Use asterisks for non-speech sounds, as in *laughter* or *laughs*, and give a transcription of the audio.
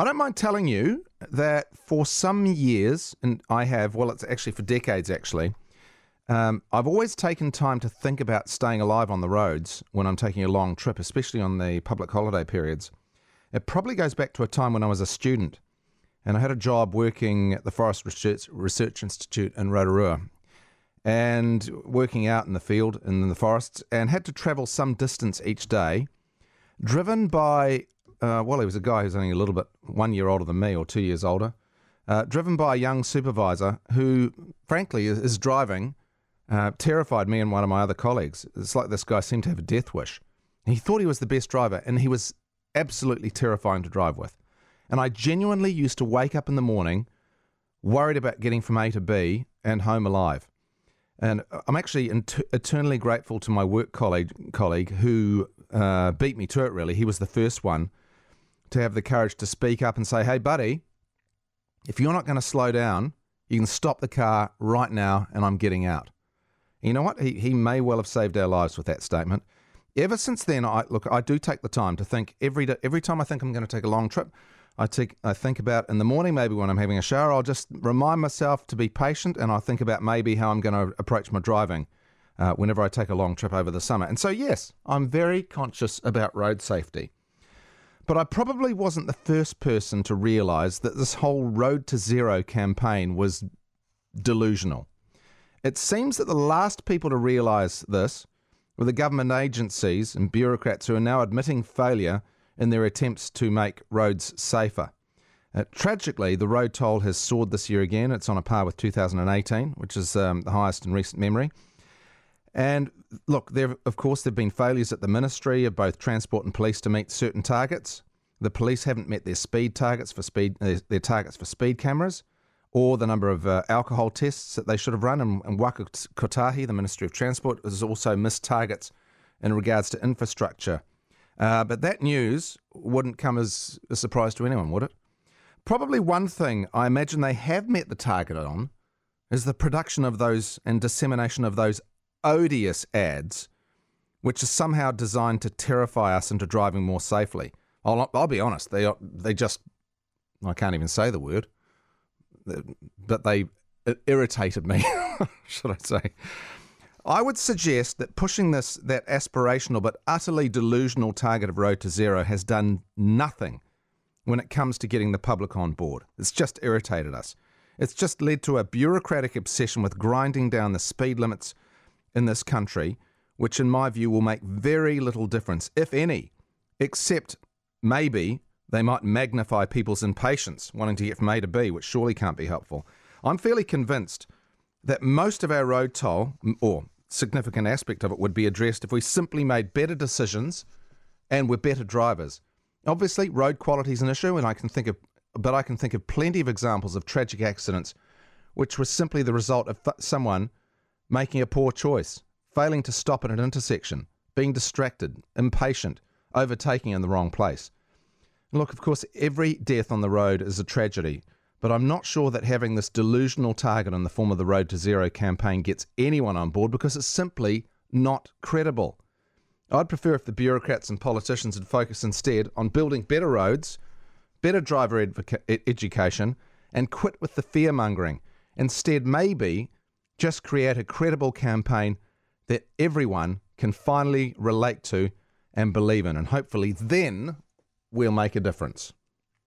I don't mind telling you that for some years, and I have, well, it's actually for decades actually, um, I've always taken time to think about staying alive on the roads when I'm taking a long trip, especially on the public holiday periods. It probably goes back to a time when I was a student and I had a job working at the Forest Research, Research Institute in Rotorua and working out in the field and in the forests and had to travel some distance each day, driven by, uh, well, he was a guy who's only a little bit one year older than me or two years older, uh, driven by a young supervisor who, frankly, is, is driving. Uh, terrified me and one of my other colleagues. It's like this guy seemed to have a death wish. He thought he was the best driver, and he was absolutely terrifying to drive with. And I genuinely used to wake up in the morning worried about getting from A to B and home alive. And I'm actually eternally grateful to my work colleague, colleague who uh, beat me to it, really. He was the first one to have the courage to speak up and say, hey, buddy, if you're not going to slow down, you can stop the car right now and I'm getting out. You know what? He, he may well have saved our lives with that statement. Ever since then, I look, I do take the time to think every day, every time I think I'm going to take a long trip, I take I think about in the morning, maybe when I'm having a shower, I'll just remind myself to be patient, and I think about maybe how I'm going to approach my driving uh, whenever I take a long trip over the summer. And so, yes, I'm very conscious about road safety. But I probably wasn't the first person to realise that this whole Road to Zero campaign was delusional. It seems that the last people to realise this were the government agencies and bureaucrats who are now admitting failure in their attempts to make roads safer. Uh, tragically, the road toll has soared this year again. It's on a par with 2018, which is um, the highest in recent memory. And look, there of course there have been failures at the Ministry of both Transport and Police to meet certain targets. The police haven't met their speed targets for speed uh, their targets for speed cameras, or the number of uh, alcohol tests that they should have run. And, and Waka Kotahi, the Ministry of Transport, has also missed targets in regards to infrastructure uh, but that news wouldn't come as a surprise to anyone, would it? Probably one thing I imagine they have met the target on is the production of those and dissemination of those odious ads, which are somehow designed to terrify us into driving more safely. I'll, I'll be honest, they they just I can't even say the word, but they irritated me, *laughs* should I say? I would suggest that pushing this that aspirational but utterly delusional target of road to zero has done nothing when it comes to getting the public on board. It's just irritated us. It's just led to a bureaucratic obsession with grinding down the speed limits in this country, which in my view will make very little difference, if any, except maybe they might magnify people's impatience wanting to get from A to B, which surely can't be helpful. I'm fairly convinced that most of our road toll, or significant aspect of it would be addressed if we simply made better decisions and were better drivers. Obviously, road quality is an issue, and I can think of, but I can think of plenty of examples of tragic accidents which were simply the result of someone making a poor choice, failing to stop at an intersection, being distracted, impatient, overtaking in the wrong place. Look, of course, every death on the road is a tragedy, but I'm not sure that having this delusional target in the form of the Road to Zero campaign gets anyone on board because it's simply not credible. I'd prefer if the bureaucrats and politicians had focused instead on building better roads, better driver education, and quit with the fear mongering. Instead, maybe just create a credible campaign that everyone can finally relate to and believe in. And hopefully, then we'll make a difference.